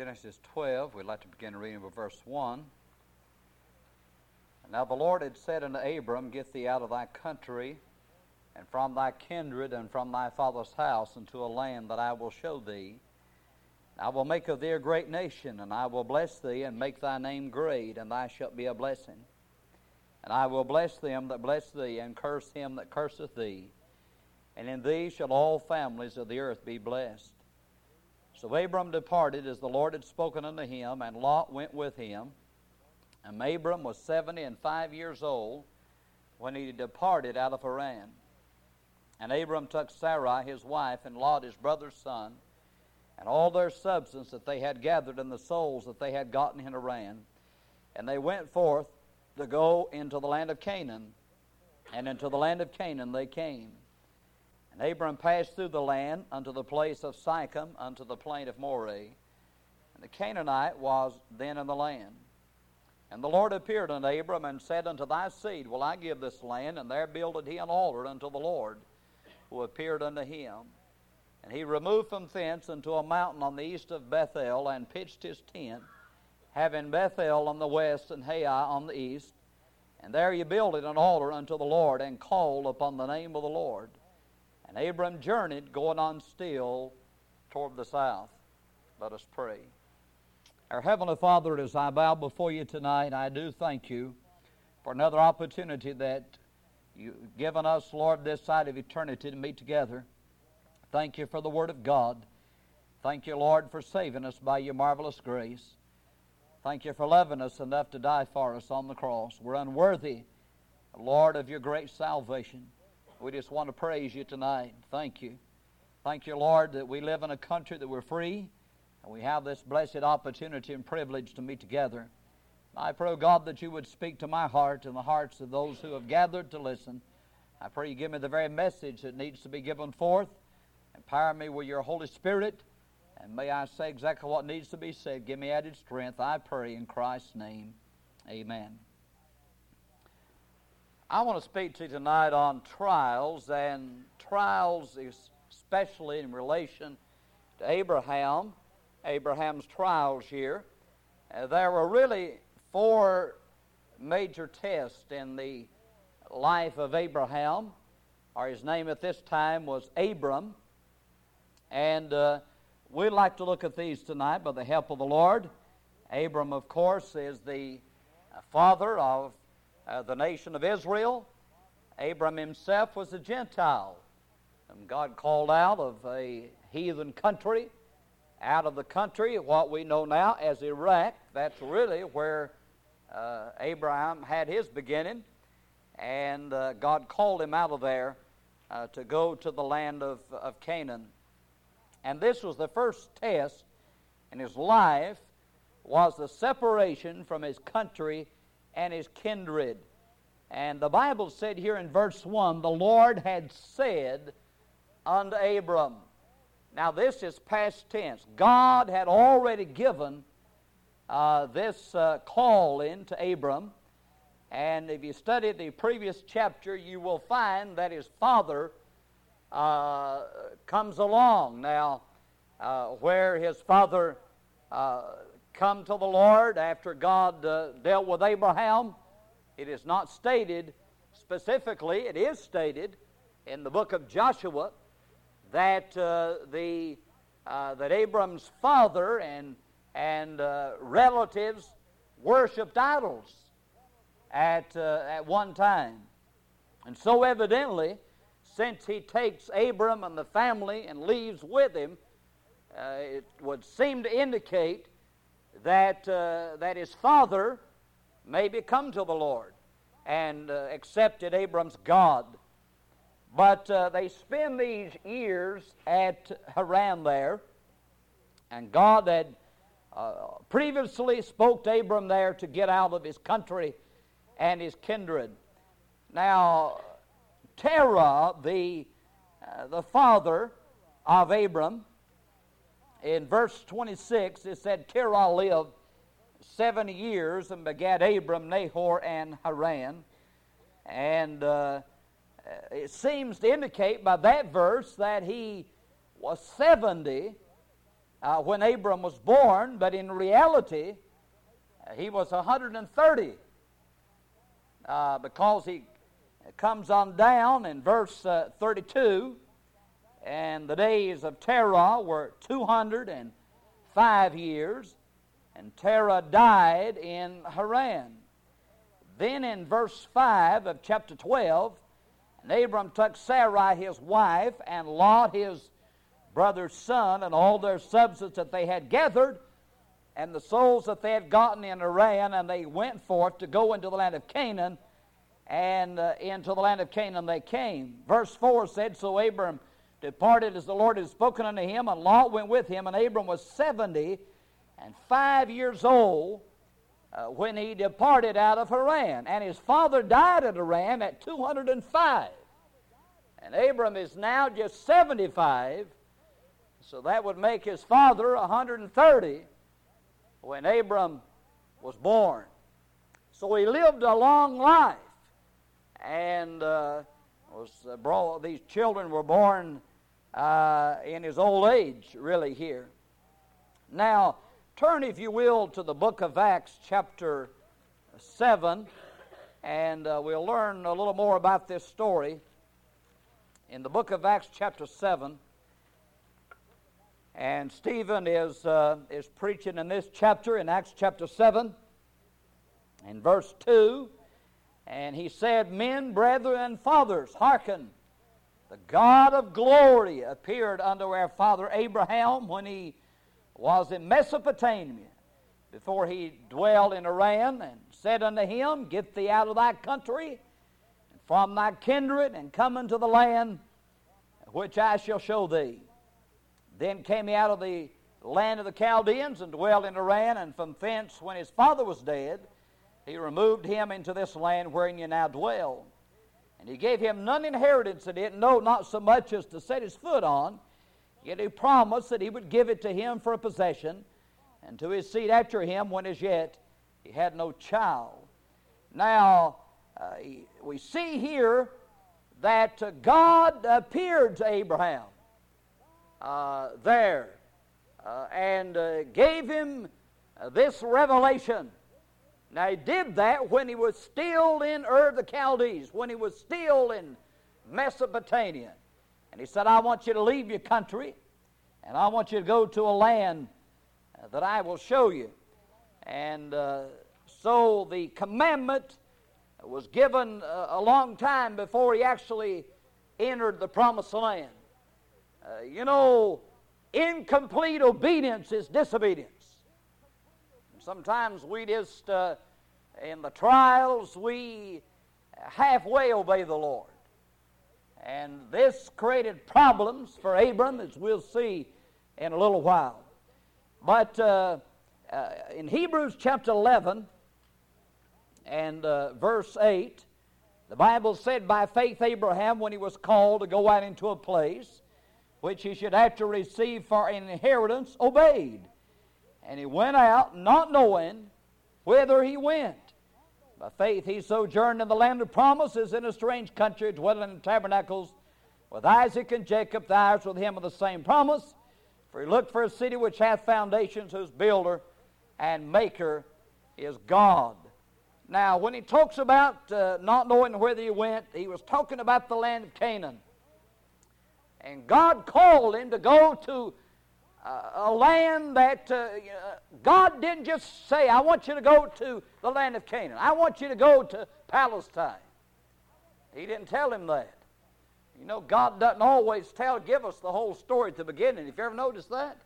Genesis 12, we'd like to begin reading with verse 1. Now the Lord had said unto Abram, Get thee out of thy country, and from thy kindred, and from thy father's house, into a land that I will show thee. I will make of thee a great nation, and I will bless thee, and make thy name great, and thou shalt be a blessing. And I will bless them that bless thee, and curse him that curseth thee. And in thee shall all families of the earth be blessed. So Abram departed as the Lord had spoken unto him, and Lot went with him. And Abram was seventy and five years old when he departed out of Haran. And Abram took Sarai his wife, and Lot his brother's son, and all their substance that they had gathered, and the souls that they had gotten in Haran. And they went forth to go into the land of Canaan. And into the land of Canaan they came. And Abram passed through the land unto the place of Sichem, unto the plain of Moreh. And the Canaanite was then in the land. And the Lord appeared unto Abram and said, Unto thy seed will I give this land. And there builded he an altar unto the Lord, who appeared unto him. And he removed from thence unto a mountain on the east of Bethel, and pitched his tent, having Bethel on the west and Hai on the east. And there he builded an altar unto the Lord, and called upon the name of the Lord. And Abram journeyed, going on still toward the south. Let us pray. Our Heavenly Father, as I bow before you tonight, I do thank you for another opportunity that you've given us, Lord, this side of eternity to meet together. Thank you for the Word of God. Thank you, Lord, for saving us by your marvelous grace. Thank you for loving us enough to die for us on the cross. We're unworthy, Lord, of your great salvation. We just want to praise you tonight. Thank you. Thank you, Lord, that we live in a country that we're free and we have this blessed opportunity and privilege to meet together. I pray, God, that you would speak to my heart and the hearts of those who have gathered to listen. I pray you give me the very message that needs to be given forth. Empower me with your Holy Spirit. And may I say exactly what needs to be said. Give me added strength. I pray in Christ's name. Amen. I want to speak to you tonight on trials, and trials especially in relation to Abraham Abraham's trials here. Uh, there were really four major tests in the life of Abraham, or his name at this time was Abram. And uh, we'd like to look at these tonight by the help of the Lord. Abram, of course, is the father of uh, the nation of Israel. Abram himself was a Gentile, and God called out of a heathen country out of the country, what we know now as Iraq. That's really where uh, Abraham had his beginning, and uh, God called him out of there uh, to go to the land of, of Canaan. And this was the first test in his life was the separation from his country and his kindred. And the Bible said here in verse 1 the Lord had said unto Abram, now, this is past tense. God had already given uh, this uh, call in to Abram. And if you study the previous chapter, you will find that his father uh, comes along. Now, uh, where his father uh, come to the Lord after God uh, dealt with Abraham, it is not stated specifically. It is stated in the book of Joshua that uh, the uh, that Abram's father and and uh, relatives worshipped idols at uh, at one time, and so evidently, since he takes Abram and the family and leaves with him, uh, it would seem to indicate that uh, that his father maybe come to the Lord and accepted Abram's God but uh, they spend these years at Haran there, and God had uh, previously spoke to Abram there to get out of his country and his kindred. Now, Terah, the, uh, the father of Abram, in verse 26, it said, Terah lived 70 years and begat Abram, Nahor, and Haran. And uh, it seems to indicate by that verse that he was 70 uh, when Abram was born, but in reality, he was 130 uh, because he comes on down in verse uh, 32 and the days of Terah were 205 years, and Terah died in Haran. Then in verse 5 of chapter 12, and Abram took Sarai his wife, and Lot his brother's son, and all their substance that they had gathered, and the souls that they had gotten in Haran, and they went forth to go into the land of Canaan, and uh, into the land of Canaan they came. Verse 4 said, So Abram departed as the Lord had spoken unto him, and Lot went with him, and Abram was seventy and five years old uh, when he departed out of Haran. And his father died at Haran at 205. And Abram is now just 75, so that would make his father 130 when Abram was born. So he lived a long life, and uh, was uh, brought, these children were born uh, in his old age, really, here. Now, turn, if you will, to the book of Acts, chapter 7, and uh, we'll learn a little more about this story. In the book of Acts, chapter 7, and Stephen is, uh, is preaching in this chapter, in Acts chapter 7, in verse 2. And he said, Men, brethren, and fathers, hearken the God of glory appeared unto our father Abraham when he was in Mesopotamia, before he dwelled in Haran, and said unto him, Get thee out of thy country, and from thy kindred, and come into the land which I shall show thee. Then came he out of the land of the Chaldeans, and dwelled in Haran, and from thence, when his father was dead, he removed him into this land wherein ye now dwell. And he gave him none inheritance in it, no, not so much as to set his foot on. Yet he promised that he would give it to him for a possession, and to his seed after him when as yet he had no child. Now, uh, we see here that uh, God appeared to Abraham uh, there uh, and uh, gave him this revelation now, he did that when he was still in Ur the Chaldees, when he was still in Mesopotamia. And he said, I want you to leave your country, and I want you to go to a land uh, that I will show you. And uh, so the commandment was given uh, a long time before he actually entered the promised land. Uh, you know, incomplete obedience is disobedience. Sometimes we just, uh, in the trials, we halfway obey the Lord. And this created problems for Abram, as we'll see in a little while. But uh, uh, in Hebrews chapter 11 and uh, verse 8, the Bible said, By faith, Abraham, when he was called to go out into a place which he should to receive for an inheritance, obeyed and he went out, not knowing whither he went. By faith he sojourned in the land of promises in a strange country, dwelling in tabernacles with Isaac and Jacob, the heirs with him of the same promise. For he looked for a city which hath foundations, whose builder and maker is God. Now, when he talks about uh, not knowing whither he went, he was talking about the land of Canaan. And God called him to go to uh, a land that uh, God didn't just say, I want you to go to the land of Canaan. I want you to go to Palestine. He didn't tell him that. You know, God doesn't always tell, give us the whole story at the beginning. Have you ever noticed that?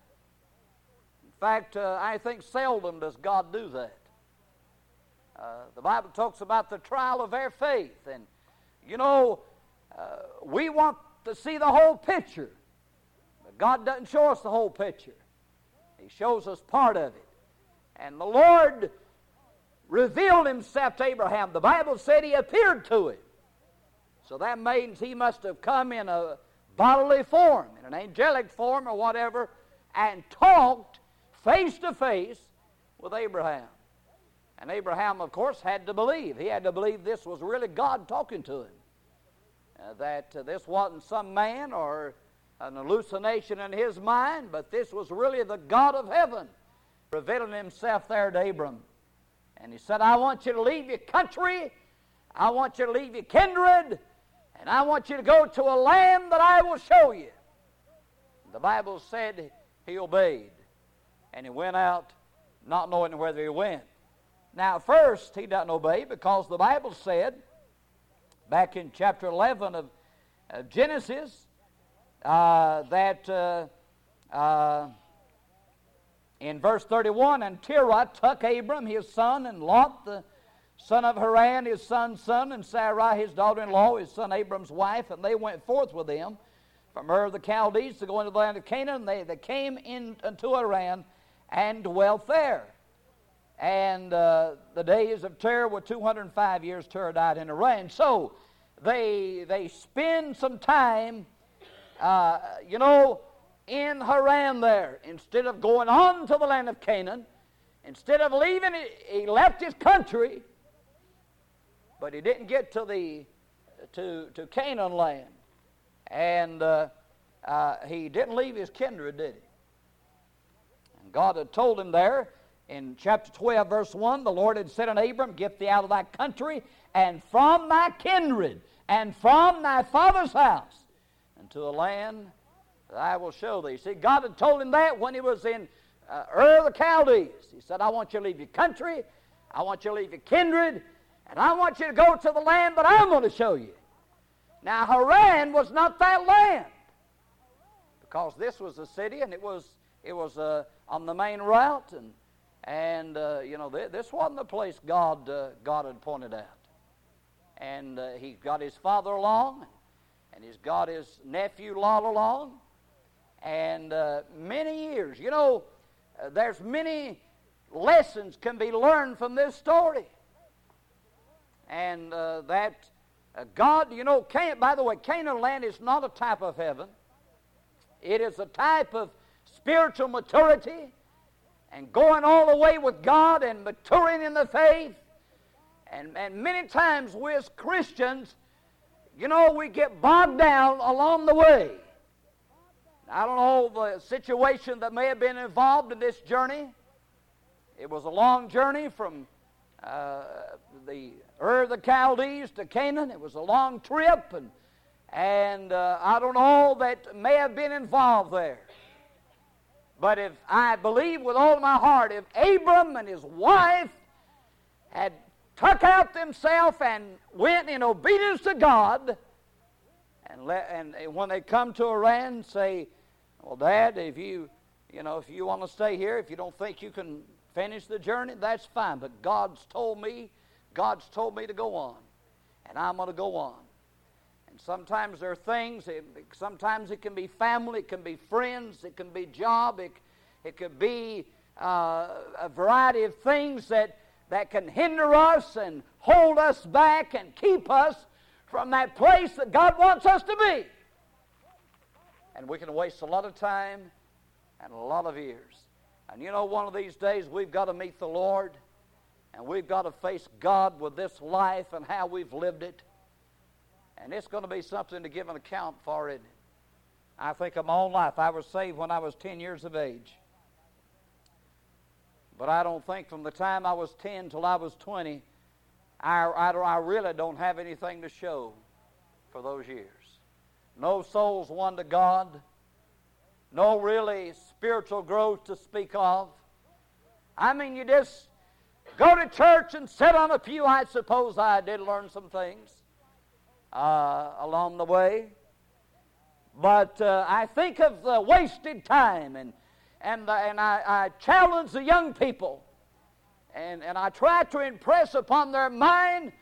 In fact, uh, I think seldom does God do that. Uh, the Bible talks about the trial of our faith. And, you know, uh, we want to see the whole picture. God doesn't show us the whole picture, He shows us part of it. And the Lord revealed Himself to Abraham. The Bible said He appeared to him. So that means He must have come in a bodily form, in an angelic form or whatever, and talked face to face with Abraham. And Abraham, of course, had to believe. He had to believe this was really God talking to him. Uh, that uh, this wasn't some man or an hallucination in his mind, but this was really the God of heaven revealing himself there to Abram. And he said, I want you to leave your country, I want you to leave your kindred, and I want you to go to a land that I will show you. The Bible said he obeyed, and he went out not knowing whether he went. Now, first, he doesn't obey because the Bible said, back in chapter 11 of, of Genesis, uh, that uh, uh, in verse 31, and Terah took Abram his son, and Lot the son of Haran his son's son, and Sarai his daughter in law, his son Abram's wife, and they went forth with him from Ur of the Chaldees to go into the land of Canaan. They, they came in unto Haran and dwelt there. And uh, the days of Terah were 205 years. Terah died in Haran. So they, they spend some time, uh, you know, in Haran there. Instead of going on to the land of Canaan, instead of leaving, he left his country, but he didn't get to the to, to Canaan land. And uh, uh, he didn't leave his kindred, did he? And God had told him there in chapter 12, verse 1, the Lord had said unto Abram, Get thee out of thy country and from thy kindred and from thy father's house into a land that I will show thee. See, God had told him that when he was in uh, Ur of the Chaldees. He said, I want you to leave your country, I want you to leave your kindred, and I want you to go to the land that I'm going to show you. Now, Haran was not that land because this was a city and it was, it was uh, on the main route, and, and uh, you know, th- this wasn't the place God, uh, God had pointed out. And uh, he got his father along, and he's got his nephew Lot along, and uh, many years. You know, uh, there's many lessons can be learned from this story. And that uh, God, you know, Can- by the way, Canaan land is not a type of heaven. It is a type of spiritual maturity and going all the way with God and maturing in the faith. And, and many times we as Christians, you know, we get bogged down along the way. I don't know the situation that may have been involved in this journey. It was a long journey from uh, the Ur of the Chaldees to Canaan. It was a long trip, and, and uh, I don't know that may have been involved there. But if I believe with all my heart, if Abram and his wife had took out themselves and went in obedience to God, and, let, and when they come to Haran, say, "Well, Dad, if you, you know, if you want to stay here, if you don't think you can finish the journey, that's fine. But God's told me, God's told me to go on, and I'm going to go on. And sometimes there are things. It, sometimes it can be family, it can be friends, it can be job, it, it could be uh, a variety of things that that can hinder us and hold us back and keep us from that place that God wants us to be. And we can waste a lot of time and a lot of years. And you know, one of these days we've got to meet the Lord and we've got to face God with this life and how we've lived it. And it's going to be something to give an account for it. I think of my own life. I was saved when I was 10 years of age. But I don't think from the time I was 10 till I was 20, I, I, I really don't have anything to show for those years. No souls won to God no really spiritual growth to speak of. I mean, you just go to church and sit on a pew. I suppose I did learn some things uh, along the way. But uh, I think of the wasted time, and, and, uh, and I, I challenge the young people, and, and I try to impress upon their mind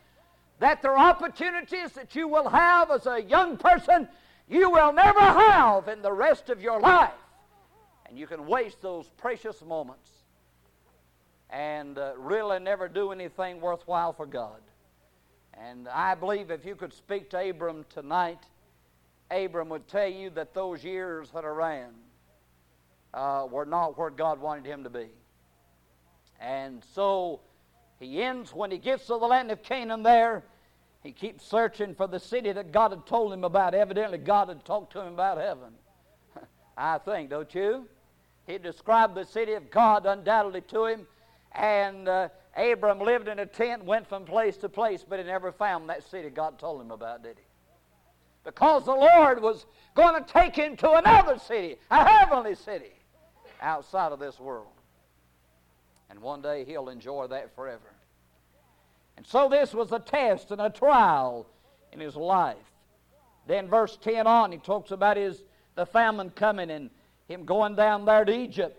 that there are opportunities that you will have as a young person you will never have in the rest of your life. And you can waste those precious moments and uh, really never do anything worthwhile for God. And I believe if you could speak to Abram tonight, Abram would tell you that those years that ran uh, were not where God wanted him to be. And so he ends when he gets to the land of Canaan there he keeps searching for the city that God had told him about. Evidently, God had talked to him about heaven. I think, don't you? He described the city of God undoubtedly to him, and uh, Abram lived in a tent, went from place to place, but he never found that city God told him about, did he? Because the Lord was going to take him to another city, a heavenly city, outside of this world. And one day he'll enjoy that forever. And so this was a test and a trial in his life. Then verse 10 on, he talks about his the famine coming and him going down there to Egypt.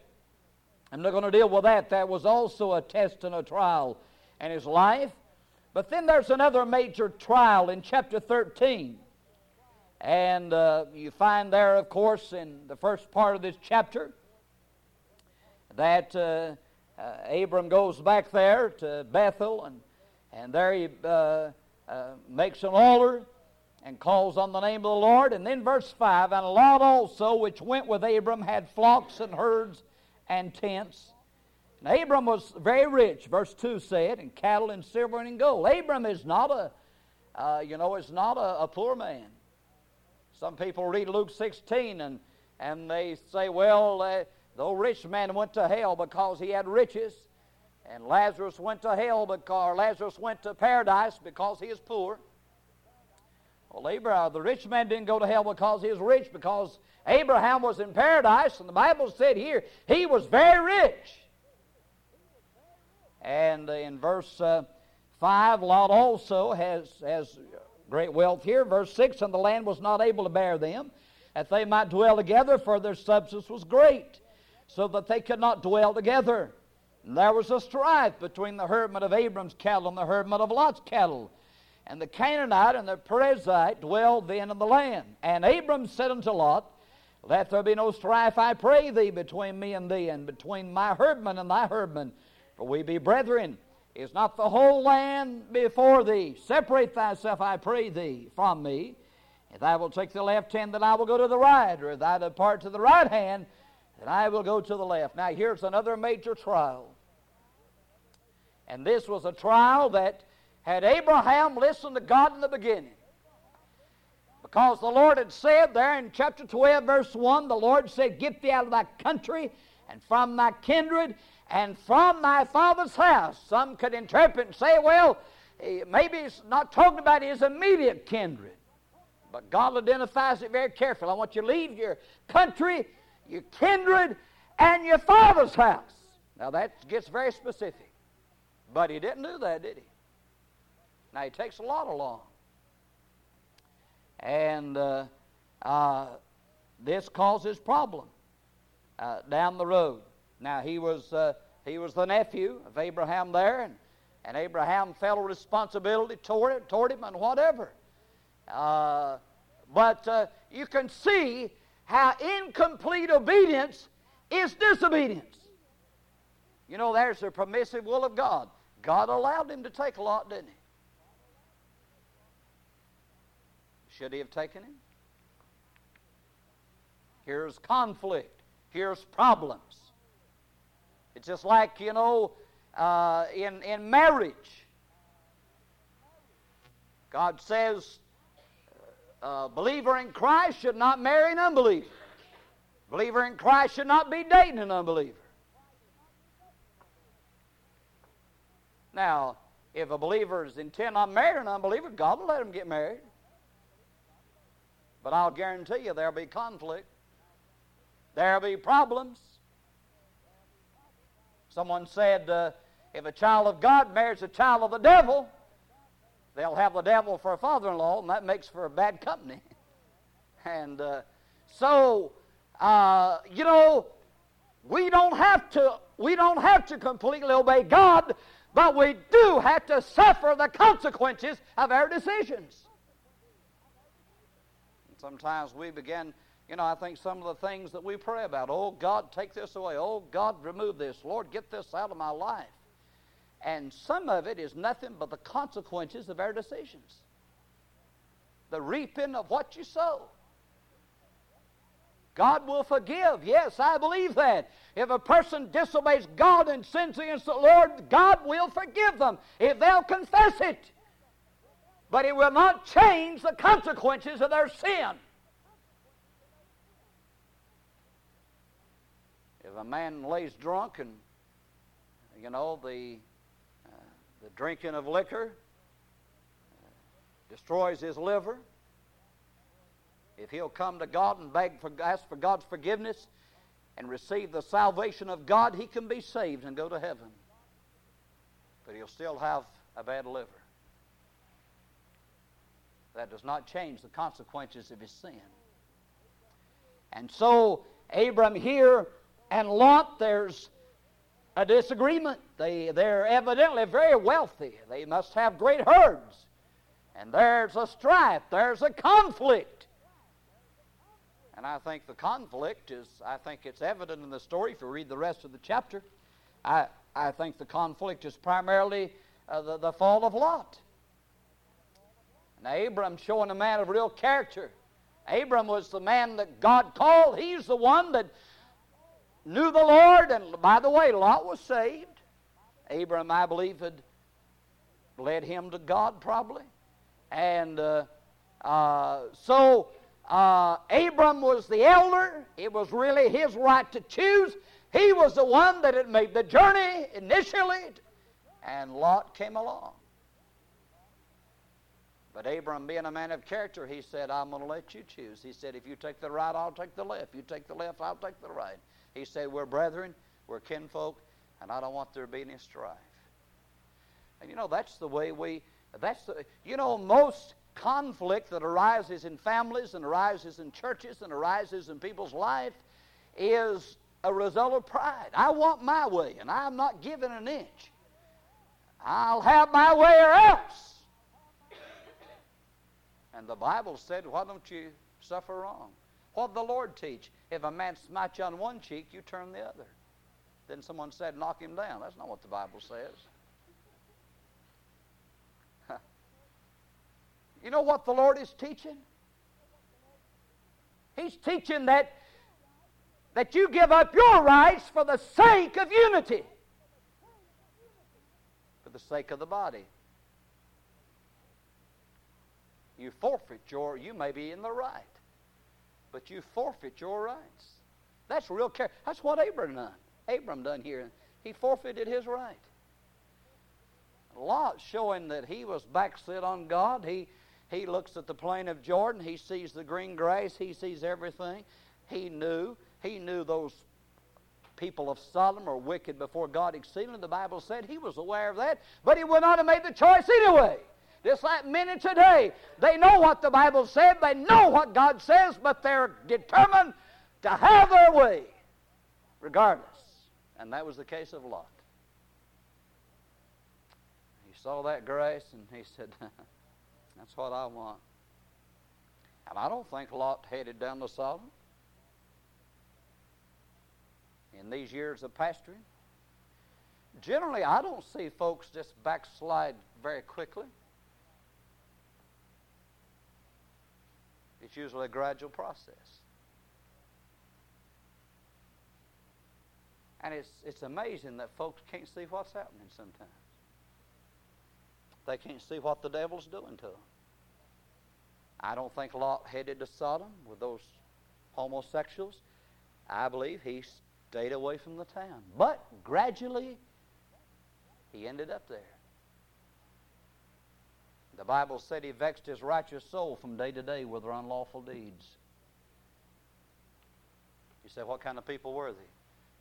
I'm not going to deal with that. That was also a test and a trial in his life. But then there's another major trial in chapter 13. And uh, you find there, of course, in the first part of this chapter, that uh, uh, Abram goes back there to Bethel, and, and there he uh, uh, makes an altar and calls on the name of the Lord. And then verse 5 And Lot also, which went with Abram, had flocks and herds and tents. And Abram was very rich, verse 2 said, in cattle and silver and gold. Abram is not a, uh, you know, is not a, a, poor man. Some people read Luke 16 and, and they say, well, uh, the rich man went to hell because he had riches. And Lazarus went to hell because Lazarus went to paradise because he is poor. Well, Abraham, the rich man didn't go to hell because he was rich, because Abraham was in paradise, and the Bible said here he was very rich. And in verse uh, 5, Lot also has, has great wealth here. Verse 6, and the land was not able to bear them, that they might dwell together, for their substance was great, so that they could not dwell together. And there was a strife between the herdmen of Abram's cattle and the herdmen of Lot's cattle. And the Canaanite and the Perizzite dwelled then in the land. And Abram said unto Lot, Let there be no strife, I pray thee, between me and thee, and between my herdmen and thy herdmen, for we be brethren. Is not the whole land before thee? Separate thyself, I pray thee, from me. If thou wilt take the left hand, then I will go to the right, or if thou depart to the right hand, then I will go to the left. Now, here's another major trial. And this was a trial that had Abraham listened to God in the beginning. Because the Lord had said there in chapter 12, verse 1, the Lord said, Get thee out of thy country and from thy kindred and from thy father's house. Some could interpret and say, well, eh, maybe it's not talking about his immediate kindred. But God identifies it very carefully. I want you to leave your country, your kindred, and your father's house. Now that gets very specific. But he didn't do that, did he? Now, he takes a Lot along. And uh, uh, this causes problem uh, down the road. Now, he was, uh, he was the nephew of Abraham there, and, and Abraham felt a responsibility toward, it, toward him and whatever. Uh, but uh, you can see how incomplete obedience is disobedience. You know, there's the permissive will of God. God allowed him to take Lot, didn't he? Should he have taken him? Here's conflict. Here's problems. It's just like, you know, uh, in, in marriage. God says a believer in Christ should not marry an unbeliever. A Believer in Christ should not be dating an unbeliever. Now, if a believer is intent on marrying an unbeliever, God will let him get married. But I'll guarantee you there'll be conflict. There'll be problems. Someone said uh, if a child of God marries a child of the devil, they'll have the devil for a father in law, and that makes for a bad company. and uh, so, uh, you know, we don't have to we don't have to completely obey God, but we do have to suffer the consequences of our decisions. Sometimes we begin, you know, I think some of the things that we pray about, oh God, take this away. Oh God, remove this. Lord, get this out of my life. And some of it is nothing but the consequences of our decisions. The reaping of what you sow. God will forgive. Yes, I believe that. If a person disobeys God and sins against the Lord, God will forgive them if they'll confess it but it will not change the consequences of their sin. If a man lays drunk and, you know, the, the drinking of liquor uh, destroys his liver, if he'll come to God and beg for, ask for God's forgiveness and receive the salvation of God, he can be saved and go to heaven. But he'll still have a bad liver. That does not change the consequences of his sin. And so, Abram here and Lot, there's a disagreement. They, they're evidently very wealthy. They must have great herds. And there's a strife, there's a conflict. And I think the conflict is, I think it's evident in the story if you read the rest of the chapter. I, I think the conflict is primarily uh, the, the fall of Lot. And Abram showing a man of real character. Abram was the man that God called. He's the one that knew the Lord. And by the way, Lot was saved. Abram, I believe, had led him to God probably. And uh, uh, so uh, Abram was the elder. It was really his right to choose. He was the one that had made the journey initially. And Lot came along. But Abram, being a man of character, he said, I'm going to let you choose. He said, If you take the right, I'll take the left. You take the left, I'll take the right. He said, We're brethren, we're kinfolk, and I don't want there to be any strife. And you know, that's the way we, that's the, you know, most conflict that arises in families and arises in churches and arises in people's life is a result of pride. I want my way, and I'm not giving an inch. I'll have my way or else. And the Bible said, why don't you suffer wrong? What the Lord teach? If a man smites you on one cheek, you turn the other. Then someone said, knock him down. That's not what the Bible says. you know what the Lord is teaching? He's teaching that, that you give up your rights for the sake of unity, for the sake of the body you forfeit your, you may be in the right, but you forfeit your rights. That's real care. That's what Abram done. Abram done here. He forfeited his right. Lot showing that he was backslid on God. He, he looks at the plain of Jordan. He sees the green grass. He sees everything. He knew. He knew those people of Sodom are wicked before God exceedingly. The Bible said he was aware of that, but he would not have made the choice anyway. Just like many today. They know what the Bible said, they know what God says, but they're determined to have their way, regardless. And that was the case of Lot. He saw that grace and he said, That's what I want. And I don't think Lot headed down to Sodom. In these years of pastoring, generally I don't see folks just backslide very quickly. It's usually a gradual process. And it's, it's amazing that folks can't see what's happening sometimes. They can't see what the devil's doing to them. I don't think Lot headed to Sodom with those homosexuals. I believe he stayed away from the town. But gradually, he ended up there. The Bible said he vexed his righteous soul from day to day with their unlawful deeds. You say, what kind of people were they?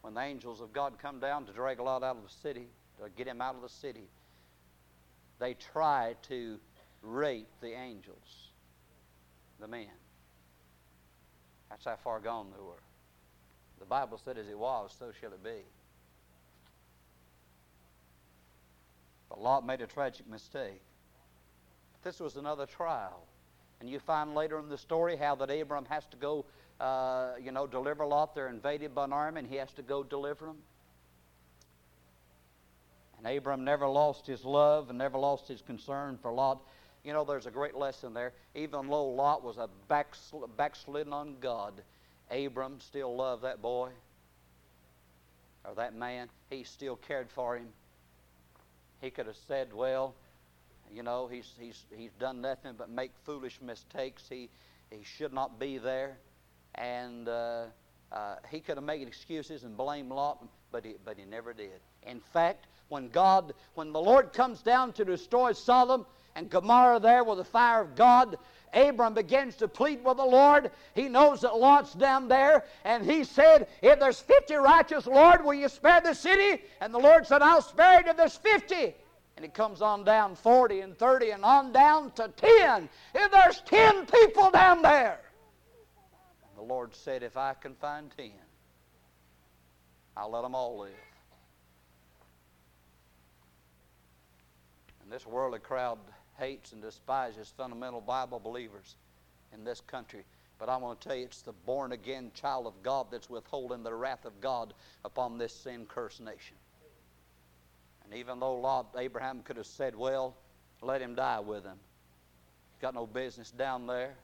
When the angels of God come down to drag Lot out of the city, to get him out of the city, they try to rape the angels, the men. That's how far gone they were. The Bible said, as it was, so shall it be. But Lot made a tragic mistake. This was another trial. And you find later in the story how that Abram has to go, uh, you know, deliver Lot. They're invaded by an army, and he has to go deliver them. And Abram never lost his love and never lost his concern for Lot. You know, there's a great lesson there. Even though Lot was a backsl- backslidden on God, Abram still loved that boy or that man. He still cared for him. He could have said, Well, you know, he's, he's, he's done nothing but make foolish mistakes. He, he should not be there. And uh, uh, he could have made excuses and blamed Lot, but he, but he never did. In fact, when God, when the Lord comes down to destroy Sodom and Gomorrah there with the fire of God, Abram begins to plead with the Lord. He knows that Lot's down there, and he said, If there's 50 righteous, Lord, will you spare the city? And the Lord said, I'll spare it if there's 50. And it comes on down 40 and 30 and on down to 10. If there's 10 people down there. The Lord said, If I can find 10, I'll let them all live. And this worldly crowd hates and despises fundamental Bible believers in this country. But I want to tell you, it's the born again child of God that's withholding the wrath of God upon this sin cursed nation. Even though Lot, Abraham could have said, Well, let him die with him, got no business down there.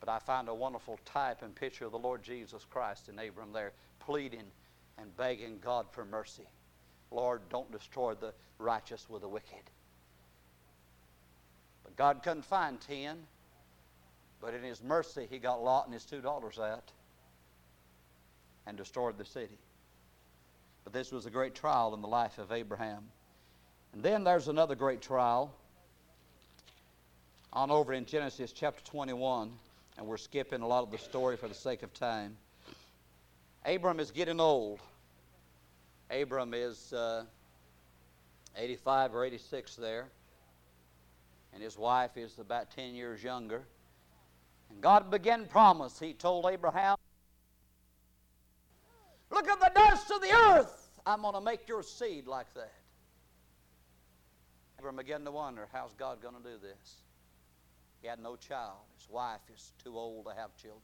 But I find a wonderful type and picture of the Lord Jesus Christ in Abram there, pleading and begging God for mercy. Lord, don't destroy the righteous with the wicked. But God couldn't find ten. But in His mercy, He got Lot and his two daughters out and destroyed the city. But this was a great trial in the life of Abraham. And then there's another great trial on over in Genesis chapter 21, and we're skipping a lot of the story for the sake of time. Abram is getting old. Abram is uh, 85 or 86 there and his wife is about 10 years younger. And God began promise. He told Abraham, Look at the dust of the earth. I'm going to make your seed like that. Abraham began to wonder, how's God going to do this? He had no child. His wife is too old to have children.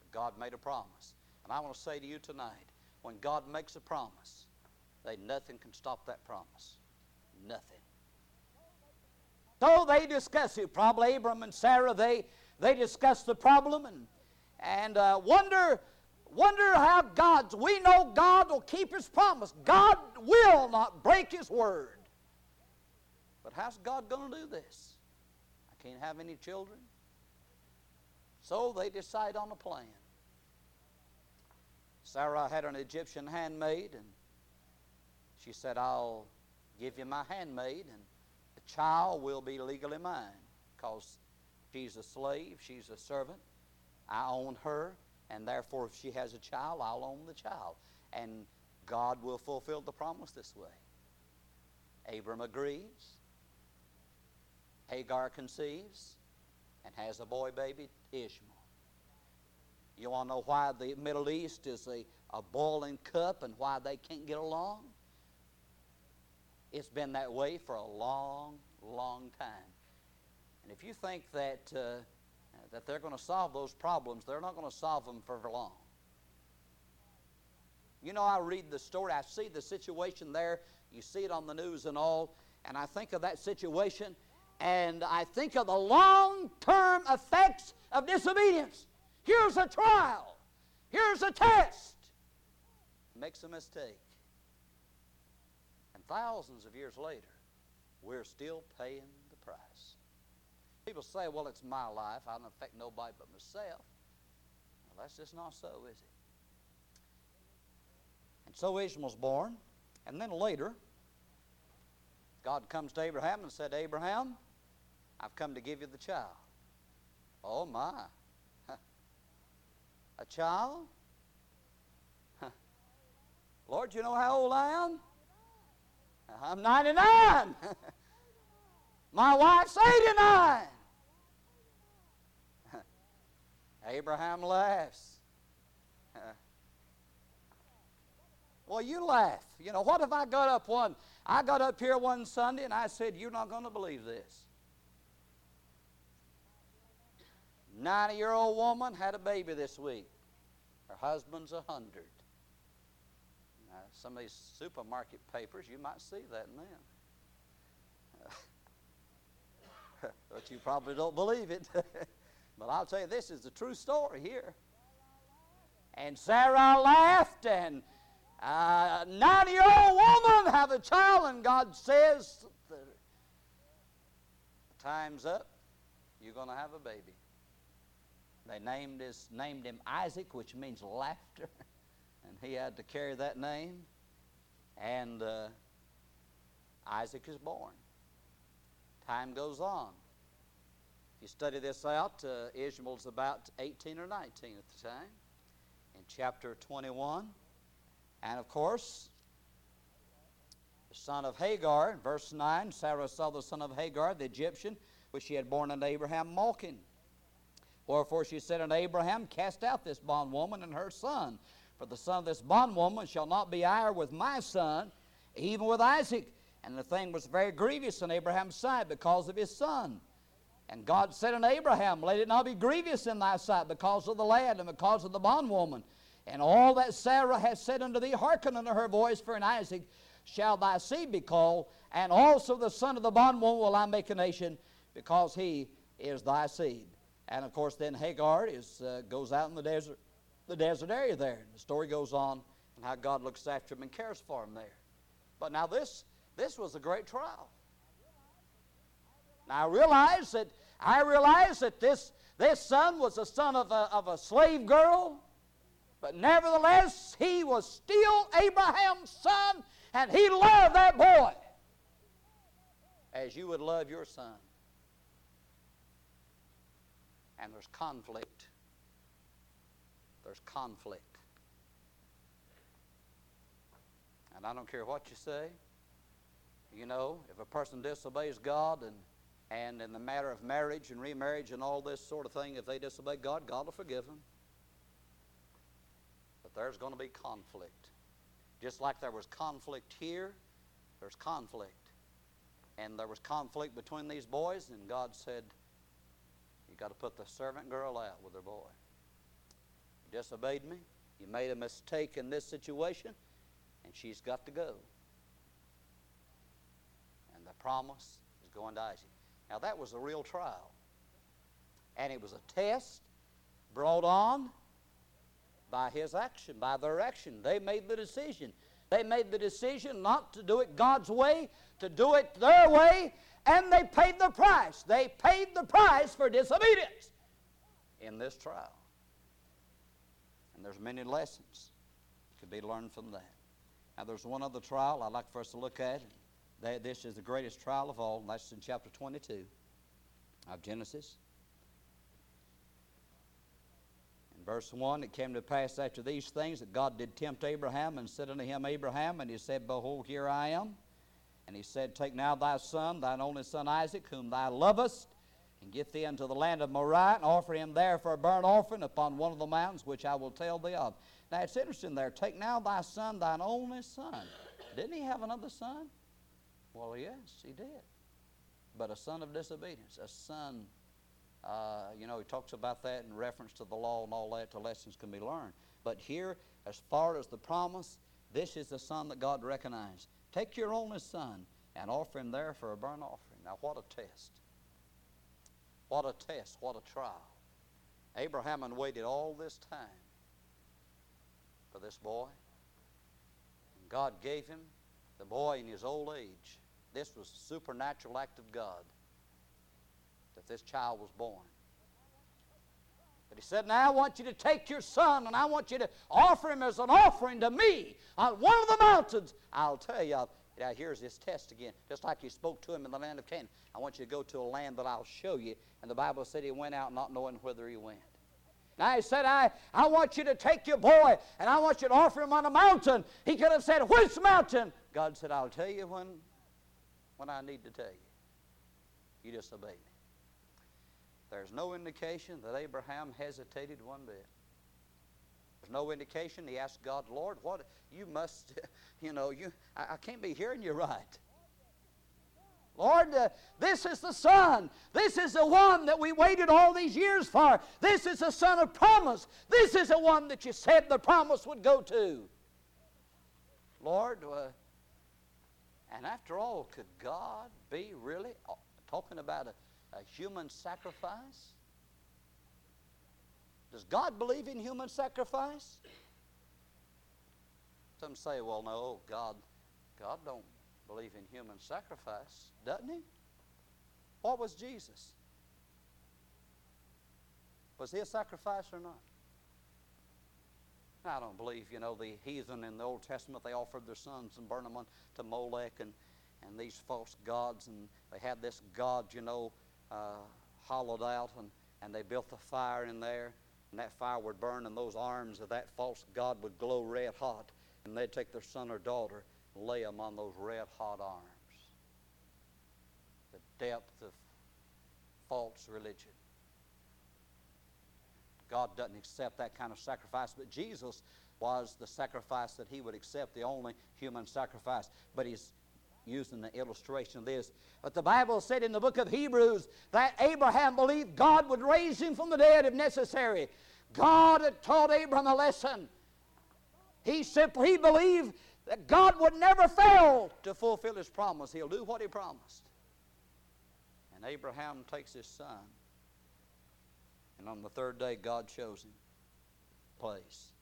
But God made a promise. And I want to say to you tonight, when God makes a promise, they, nothing can stop that promise. Nothing. So they discuss it. Probably Abram and Sarah, they, they discuss the problem and, and uh, wonder, wonder how God's. We know God will keep His promise. God will not break His word. But how's God going to do this? I can't have any children. So they decide on a plan. Sarah had an Egyptian handmaid, and she said, I'll give you my handmaid, and the child will be legally mine because she's a slave, she's a servant. I own her, and therefore, if she has a child, I'll own the child. And God will fulfill the promise this way. Abram agrees. Hagar conceives and has a boy baby, Ishmael. You want to know why the Middle East is a, a boiling cup and why they can't get along? It's been that way for a long, long time. And if you think that, uh, that they're going to solve those problems, they're not going to solve them for long. You know, I read the story, I see the situation there, you see it on the news and all, and I think of that situation, and I think of the long term effects of disobedience. Here's a trial, here's a test. Makes a mistake. And Thousands of years later, we're still paying. People say, well, it's my life. I don't affect nobody but myself. Well, that's just not so, is it? And so Ishmael's born. And then later, God comes to Abraham and said, Abraham, I've come to give you the child. Oh, my. A child? Lord, you know how old I am? I'm 99. My wife's 89. Abraham laughs. well, you laugh. You know, what if I got up one, I got up here one Sunday and I said, You're not going to believe this. 90 year old woman had a baby this week. Her husband's a 100 some of these supermarket papers, you might see that in them. but you probably don't believe it. but I'll tell you, this is the true story here. And Sarah laughed, and a 90 year old woman have a child, and God says, time's up. You're going to have a baby. They named, his, named him Isaac, which means laughter, and he had to carry that name. And uh, Isaac is born. Time goes on. You study this out, uh, Ishmael's about 18 or 19 at the time. In chapter 21, and of course, the son of Hagar, verse 9, Sarah saw the son of Hagar, the Egyptian, which she had borne unto Abraham, mocking. Wherefore she said unto Abraham, Cast out this bondwoman and her son, for the son of this bondwoman shall not be heir with my son, even with Isaac. And the thing was very grievous in Abraham's sight because of his son. And God said unto Abraham, Let it not be grievous in thy sight because of the lad and because of the bondwoman. And all that Sarah has said unto thee, hearken unto her voice, for in Isaac shall thy seed be called, and also the son of the bondwoman will I make a nation, because he is thy seed. And of course, then Hagar is, uh, goes out in the desert, the desert area there. And the story goes on, and how God looks after him and cares for him there. But now this, this was a great trial. Now I realize that I realize that this, this son was the son of a, of a slave girl, but nevertheless he was still Abraham's son, and he loved that boy as you would love your son. And there's conflict. There's conflict. And I don't care what you say. You know, if a person disobeys God and and in the matter of marriage and remarriage and all this sort of thing, if they disobey God, God will forgive them. But there's going to be conflict. Just like there was conflict here, there's conflict. And there was conflict between these boys, and God said, You got to put the servant girl out with her boy. You disobeyed me. You made a mistake in this situation, and she's got to go. And the promise is going to Isaac. Now, that was a real trial. And it was a test brought on by his action, by their action. They made the decision. They made the decision not to do it God's way, to do it their way, and they paid the price. They paid the price for disobedience in this trial. And there's many lessons to be learned from that. Now, there's one other trial I'd like for us to look at. This is the greatest trial of all, and that's in chapter 22 of Genesis. In verse 1, it came to pass after these things that God did tempt Abraham and said unto him, Abraham, and he said, Behold, here I am. And he said, Take now thy son, thine only son Isaac, whom thou lovest, and get thee unto the land of Moriah, and offer him there for a burnt offering upon one of the mountains which I will tell thee of. Now it's interesting there. Take now thy son, thine only son. Didn't he have another son? Well, yes, he did. But a son of disobedience, a son, uh, you know, he talks about that in reference to the law and all that, to lessons can be learned. But here, as far as the promise, this is the son that God recognized. Take your only son and offer him there for a burnt offering. Now, what a test. What a test. What a trial. Abraham had waited all this time for this boy. And God gave him the boy in his old age. This was a supernatural act of God that this child was born. But he said, Now I want you to take your son and I want you to offer him as an offering to me on one of the mountains. I'll tell you, now here's this test again. Just like you spoke to him in the land of Canaan. I want you to go to a land that I'll show you. And the Bible said he went out not knowing whither he went. Now he said, I, I want you to take your boy and I want you to offer him on a mountain. He could have said, Which mountain? God said, I'll tell you when, when I need to tell you. You disobey me. There's no indication that Abraham hesitated one bit. There's no indication he asked God, Lord, what you must, you know, you I, I can't be hearing you right. Lord, uh, this is the Son. This is the one that we waited all these years for. This is the Son of promise. This is the one that you said the promise would go to. Lord, uh, and after all, could God be really uh, talking about a, a human sacrifice? Does God believe in human sacrifice? Some say, well, no, God, God don't believe in human sacrifice, doesn't he? What was Jesus? Was he a sacrifice or not? I don't believe, you know, the heathen in the Old Testament, they offered their sons and burned them on to Molech and, and these false gods, and they had this god, you know, uh, hollowed out, and, and they built a fire in there, and that fire would burn, and those arms of that false god would glow red hot, and they'd take their son or daughter and lay them on those red hot arms. The depth of false religion. God doesn't accept that kind of sacrifice, but Jesus was the sacrifice that he would accept, the only human sacrifice. But he's using the illustration of this. But the Bible said in the book of Hebrews that Abraham believed God would raise him from the dead if necessary. God had taught Abraham a lesson. He simply he believed that God would never fail to fulfill his promise. He'll do what he promised. And Abraham takes his son and on the third day, God chose him place.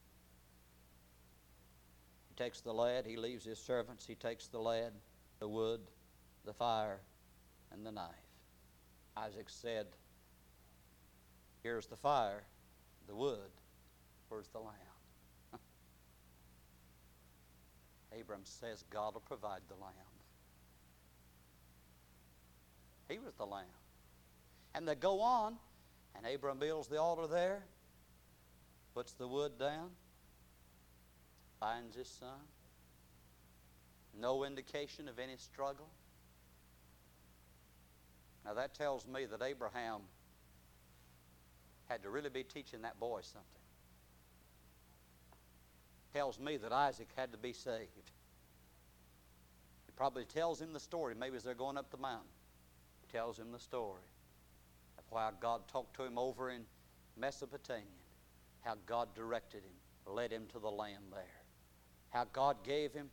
He takes the lad, he leaves his servants, he takes the lad, the wood, the fire, and the knife. Isaac said, Here's the fire, the wood, where's the lamb? Abram says God will provide the lamb. He was the lamb. And they go on and Abram builds the altar there, puts the wood down, finds his son. No indication of any struggle. Now that tells me that Abraham had to really be teaching that boy something. Tells me that Isaac had to be saved. It probably tells him the story. Maybe as they're going up the mountain, tells him the story how God talked to him over in Mesopotamia, how God directed him, led him to the land there, how God gave him,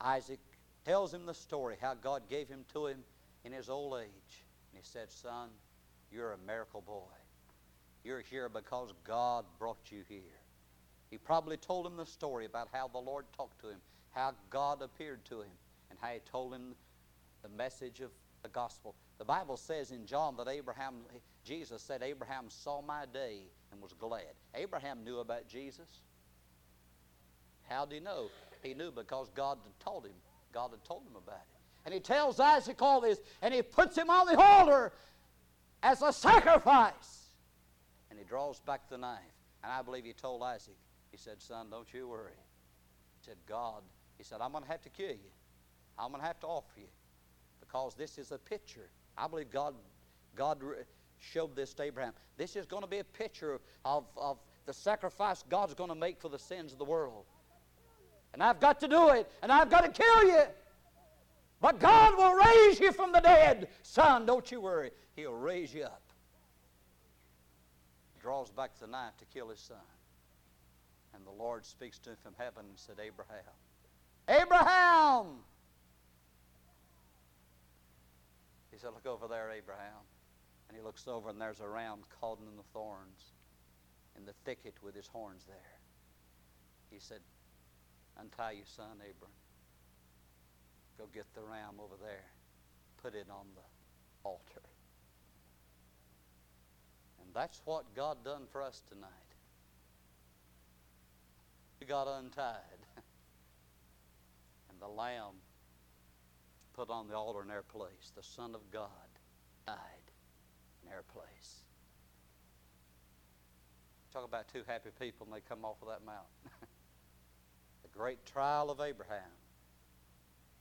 Isaac tells him the story, how God gave him to him in his old age. And he said, Son, you're a miracle boy. You're here because God brought you here. He probably told him the story about how the Lord talked to him, how God appeared to him, and how he told him the message of the gospel. The Bible says in John that Abraham, Jesus said, Abraham saw my day and was glad. Abraham knew about Jesus. How did he know? He knew because God had told him. God had told him about it. And he tells Isaac all this, and he puts him on the altar as a sacrifice. And he draws back the knife. And I believe he told Isaac, he said, Son, don't you worry. He said, God, he said, I'm going to have to kill you. I'm going to have to offer you because this is a picture I believe God, God showed this to Abraham. This is going to be a picture of, of the sacrifice God's going to make for the sins of the world. And I've got to do it, and I've got to kill you. But God will raise you from the dead. Son, don't you worry. He'll raise you up. Draws back the knife to kill his son. And the Lord speaks to him from heaven and said, Abraham, Abraham! Said, Look over there, Abraham. And he looks over, and there's a ram caught in the thorns in the thicket with his horns there. He said, Untie your son, Abram. Go get the ram over there. Put it on the altar. And that's what God done for us tonight. We got untied. and the lamb put on the altar in their place. The Son of God died in their place. Talk about two happy people and they come off of that mountain. the great trial of Abraham.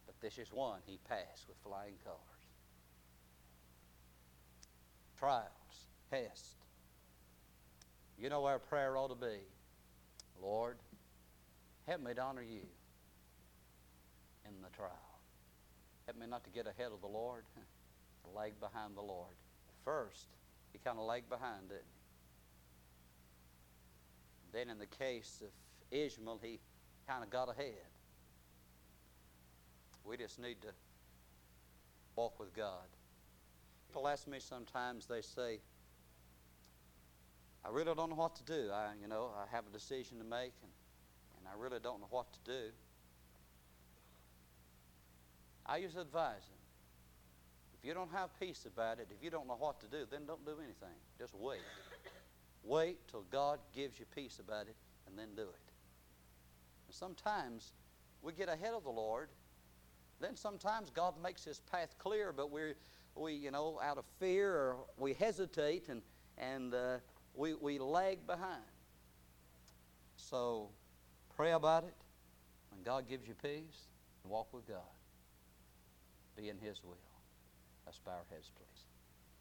But this is one he passed with flying colors. Trials, test. You know where prayer ought to be Lord, help me to honor you in the trial. Help me not to get ahead of the Lord, lag behind the Lord. First, he kind of lagged behind, he? Then in the case of Ishmael, he kind of got ahead. We just need to walk with God. People ask me sometimes, they say, I really don't know what to do. I, you know, I have a decision to make, and, and I really don't know what to do. I to advise them. If you don't have peace about it, if you don't know what to do, then don't do anything. Just wait. Wait till God gives you peace about it and then do it. And sometimes we get ahead of the Lord. Then sometimes God makes His path clear, but we, we you know, out of fear or we hesitate and, and uh, we, we lag behind. So pray about it. When God gives you peace, walk with God. Be in His will. Let's bow our heads, please.